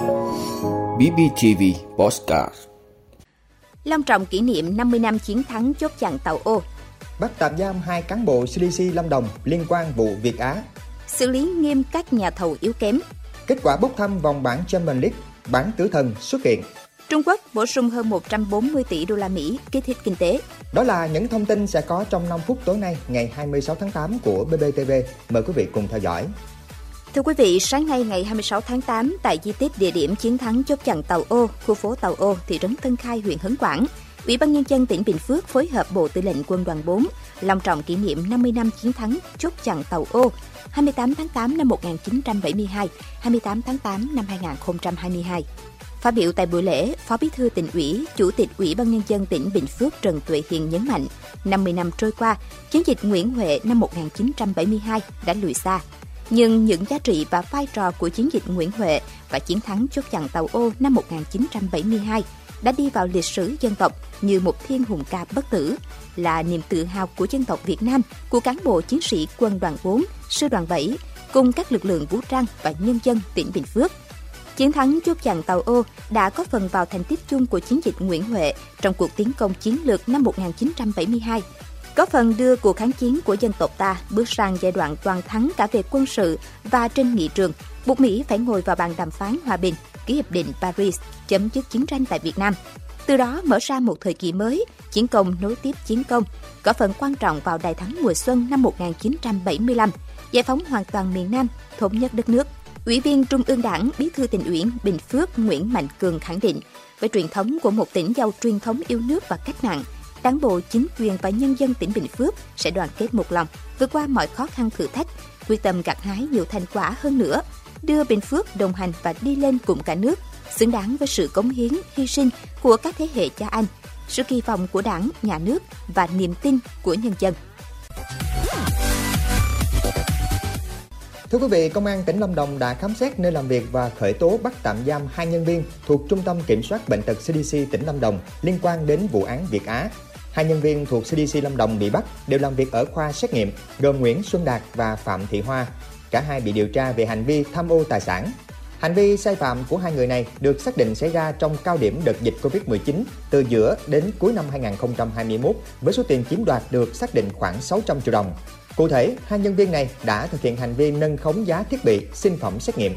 BBTV Postcard Long trọng kỷ niệm 50 năm chiến thắng chốt chặn tàu ô. Bắt tạm giam hai cán bộ CDC Lâm Đồng liên quan vụ Việt Á. Xử lý nghiêm các nhà thầu yếu kém. Kết quả bốc thăm vòng bảng Champions League, bán tứ thần xuất hiện. Trung Quốc bổ sung hơn 140 tỷ đô la Mỹ kích thích kinh tế. Đó là những thông tin sẽ có trong 5 phút tối nay ngày 26 tháng 8 của BBTV. Mời quý vị cùng theo dõi. Thưa quý vị, sáng nay ngày 26 tháng 8 tại di tích địa điểm chiến thắng chốt chặn tàu ô, khu phố Tàu Ô, thị trấn Tân Khai, huyện Hấn Quảng, Ủy ban Nhân dân tỉnh Bình Phước phối hợp Bộ Tư lệnh Quân đoàn 4 long trọng kỷ niệm 50 năm chiến thắng chốt chặn tàu ô 28 tháng 8 năm 1972, 28 tháng 8 năm 2022. Phát biểu tại buổi lễ, Phó Bí thư tỉnh ủy, Chủ tịch Ủy ban Nhân dân tỉnh Bình Phước Trần Tuệ Hiền nhấn mạnh, 50 năm trôi qua, chiến dịch Nguyễn Huệ năm 1972 đã lùi xa. Nhưng những giá trị và vai trò của chiến dịch Nguyễn Huệ và chiến thắng chốt chặn tàu ô năm 1972 đã đi vào lịch sử dân tộc như một thiên hùng ca bất tử, là niềm tự hào của dân tộc Việt Nam, của cán bộ chiến sĩ quân đoàn 4, sư đoàn 7, cùng các lực lượng vũ trang và nhân dân tỉnh Bình Phước. Chiến thắng chốt chặn tàu ô đã có phần vào thành tích chung của chiến dịch Nguyễn Huệ trong cuộc tiến công chiến lược năm 1972, có phần đưa cuộc kháng chiến của dân tộc ta bước sang giai đoạn toàn thắng cả về quân sự và trên nghị trường, buộc Mỹ phải ngồi vào bàn đàm phán hòa bình, ký hiệp định Paris, chấm dứt chiến tranh tại Việt Nam. Từ đó mở ra một thời kỳ mới, chiến công nối tiếp chiến công, có phần quan trọng vào đại thắng mùa xuân năm 1975, giải phóng hoàn toàn miền Nam, thống nhất đất nước. Ủy viên Trung ương Đảng, Bí thư tỉnh ủy Bình Phước Nguyễn Mạnh Cường khẳng định, với truyền thống của một tỉnh giàu truyền thống yêu nước và cách mạng, Đảng bộ, chính quyền và nhân dân tỉnh Bình Phước sẽ đoàn kết một lòng, vượt qua mọi khó khăn thử thách, quyết tâm gặt hái nhiều thành quả hơn nữa, đưa Bình Phước đồng hành và đi lên cùng cả nước, xứng đáng với sự cống hiến, hy sinh của các thế hệ cha anh, sự kỳ vọng của Đảng, nhà nước và niềm tin của nhân dân. Thưa quý vị, Công an tỉnh Lâm Đồng đã khám xét nơi làm việc và khởi tố bắt tạm giam hai nhân viên thuộc Trung tâm Kiểm soát Bệnh tật CDC tỉnh Lâm Đồng liên quan đến vụ án Việt Á. Hai nhân viên thuộc CDC Lâm Đồng bị bắt đều làm việc ở khoa xét nghiệm, gồm Nguyễn Xuân Đạt và Phạm Thị Hoa. Cả hai bị điều tra về hành vi tham ô tài sản. Hành vi sai phạm của hai người này được xác định xảy ra trong cao điểm đợt dịch Covid-19 từ giữa đến cuối năm 2021 với số tiền chiếm đoạt được xác định khoảng 600 triệu đồng. Cụ thể, hai nhân viên này đã thực hiện hành vi nâng khống giá thiết bị, sinh phẩm xét nghiệm.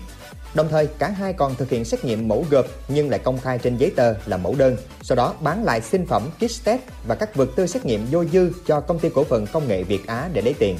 Đồng thời, cả hai còn thực hiện xét nghiệm mẫu gộp nhưng lại công khai trên giấy tờ là mẫu đơn, sau đó bán lại sinh phẩm kit test và các vật tư xét nghiệm vô dư cho công ty cổ phần công nghệ Việt Á để lấy tiền.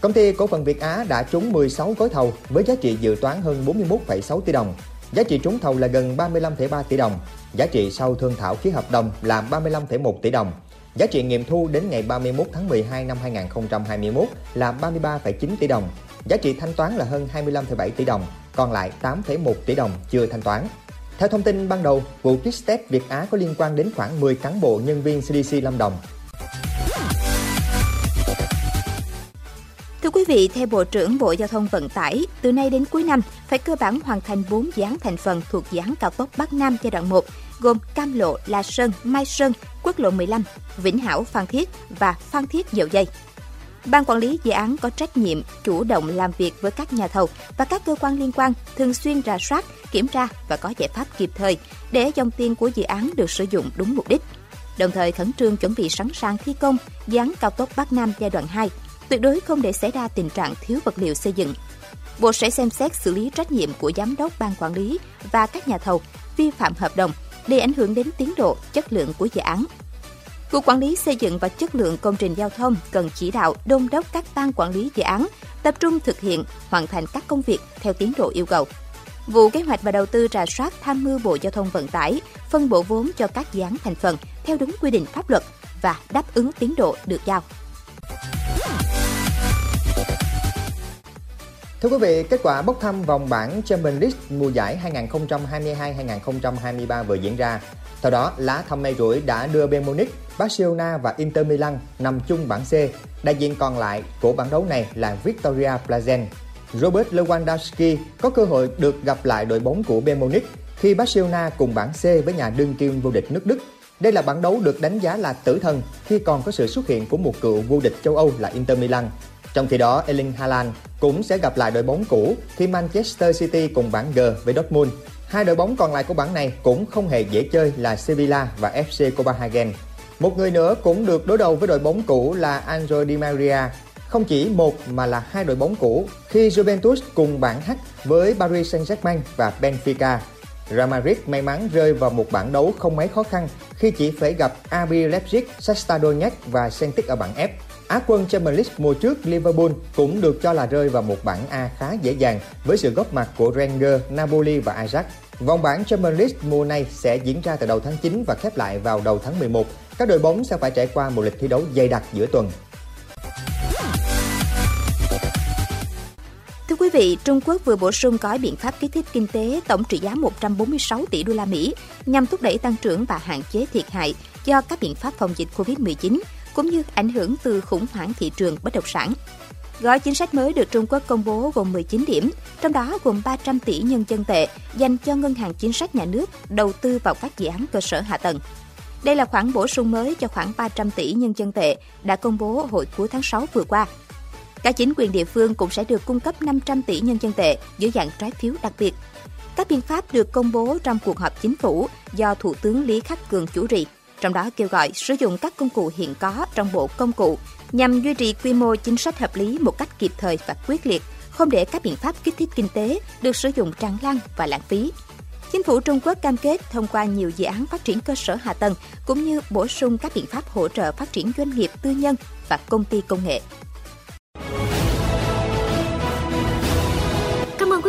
Công ty cổ phần Việt Á đã trúng 16 gói thầu với giá trị dự toán hơn 41,6 tỷ đồng. Giá trị trúng thầu là gần 35,3 tỷ đồng. Giá trị sau thương thảo ký hợp đồng là 35,1 tỷ đồng. Giá trị nghiệm thu đến ngày 31 tháng 12 năm 2021 là 33,9 tỷ đồng. Giá trị thanh toán là hơn 25,7 tỷ đồng, còn lại 8,1 tỷ đồng chưa thanh toán. Theo thông tin ban đầu, vụ kit test Việt Á có liên quan đến khoảng 10 cán bộ nhân viên CDC Lâm Đồng. Thưa quý vị, theo Bộ trưởng Bộ Giao thông Vận tải, từ nay đến cuối năm phải cơ bản hoàn thành 4 dự án thành phần thuộc dự án cao tốc Bắc Nam giai đoạn 1, gồm Cam Lộ, La Sơn, Mai Sơn, Quốc lộ 15, Vĩnh Hảo, Phan Thiết và Phan Thiết Dầu Dây. Ban quản lý dự án có trách nhiệm chủ động làm việc với các nhà thầu và các cơ quan liên quan, thường xuyên rà soát, kiểm tra và có giải pháp kịp thời để dòng tiền của dự án được sử dụng đúng mục đích. Đồng thời khẩn trương chuẩn bị sẵn sàng thi công dự án cao tốc Bắc Nam giai đoạn 2, tuyệt đối không để xảy ra tình trạng thiếu vật liệu xây dựng. Bộ sẽ xem xét xử lý trách nhiệm của giám đốc ban quản lý và các nhà thầu vi phạm hợp đồng để ảnh hưởng đến tiến độ, chất lượng của dự án. Cục Quản lý xây dựng và chất lượng công trình giao thông cần chỉ đạo đôn đốc các ban quản lý dự án tập trung thực hiện, hoàn thành các công việc theo tiến độ yêu cầu. Vụ kế hoạch và đầu tư rà soát tham mưu Bộ Giao thông Vận tải, phân bổ vốn cho các dự án thành phần theo đúng quy định pháp luật và đáp ứng tiến độ được giao. Thưa quý vị, kết quả bốc thăm vòng bảng Champions League mùa giải 2022-2023 vừa diễn ra. Theo đó, lá thăm may rủi đã đưa Bayern Munich, Barcelona và Inter Milan nằm chung bảng C. Đại diện còn lại của bảng đấu này là Victoria Plazen. Robert Lewandowski có cơ hội được gặp lại đội bóng của Bayern Munich khi Barcelona cùng bảng C với nhà đương kim vô địch nước Đức. Đây là bảng đấu được đánh giá là tử thần khi còn có sự xuất hiện của một cựu vô địch châu Âu là Inter Milan. Trong khi đó, Erling Haaland cũng sẽ gặp lại đội bóng cũ khi Manchester City cùng bảng G với Dortmund. Hai đội bóng còn lại của bảng này cũng không hề dễ chơi là Sevilla và FC Copenhagen. Một người nữa cũng được đối đầu với đội bóng cũ là Angel Di Maria. Không chỉ một mà là hai đội bóng cũ khi Juventus cùng bảng H với Paris Saint-Germain và Benfica. Real Madrid may mắn rơi vào một bảng đấu không mấy khó khăn khi chỉ phải gặp RB Leipzig, Shakhtar Donetsk và Celtic ở bảng F. Á quân Champions League mùa trước Liverpool cũng được cho là rơi vào một bảng A khá dễ dàng với sự góp mặt của Rangers, Napoli và Ajax. Vòng bảng Champions League mùa này sẽ diễn ra từ đầu tháng 9 và khép lại vào đầu tháng 11. Các đội bóng sẽ phải trải qua một lịch thi đấu dày đặc giữa tuần. Thưa quý vị, Trung Quốc vừa bổ sung gói biện pháp kích thích kinh tế tổng trị giá 146 tỷ đô la Mỹ nhằm thúc đẩy tăng trưởng và hạn chế thiệt hại do các biện pháp phòng dịch COVID-19 cũng như ảnh hưởng từ khủng hoảng thị trường bất động sản. Gói chính sách mới được Trung Quốc công bố gồm 19 điểm, trong đó gồm 300 tỷ nhân dân tệ dành cho ngân hàng chính sách nhà nước đầu tư vào các dự án cơ sở hạ tầng. Đây là khoản bổ sung mới cho khoảng 300 tỷ nhân dân tệ đã công bố hồi cuối tháng 6 vừa qua. Các chính quyền địa phương cũng sẽ được cung cấp 500 tỷ nhân dân tệ dưới dạng trái phiếu đặc biệt. Các biện pháp được công bố trong cuộc họp chính phủ do Thủ tướng Lý Khắc Cường chủ trì trong đó kêu gọi sử dụng các công cụ hiện có trong bộ công cụ nhằm duy trì quy mô chính sách hợp lý một cách kịp thời và quyết liệt, không để các biện pháp kích thích kinh tế được sử dụng tràn lan và lãng phí. Chính phủ Trung Quốc cam kết thông qua nhiều dự án phát triển cơ sở hạ tầng cũng như bổ sung các biện pháp hỗ trợ phát triển doanh nghiệp tư nhân và công ty công nghệ.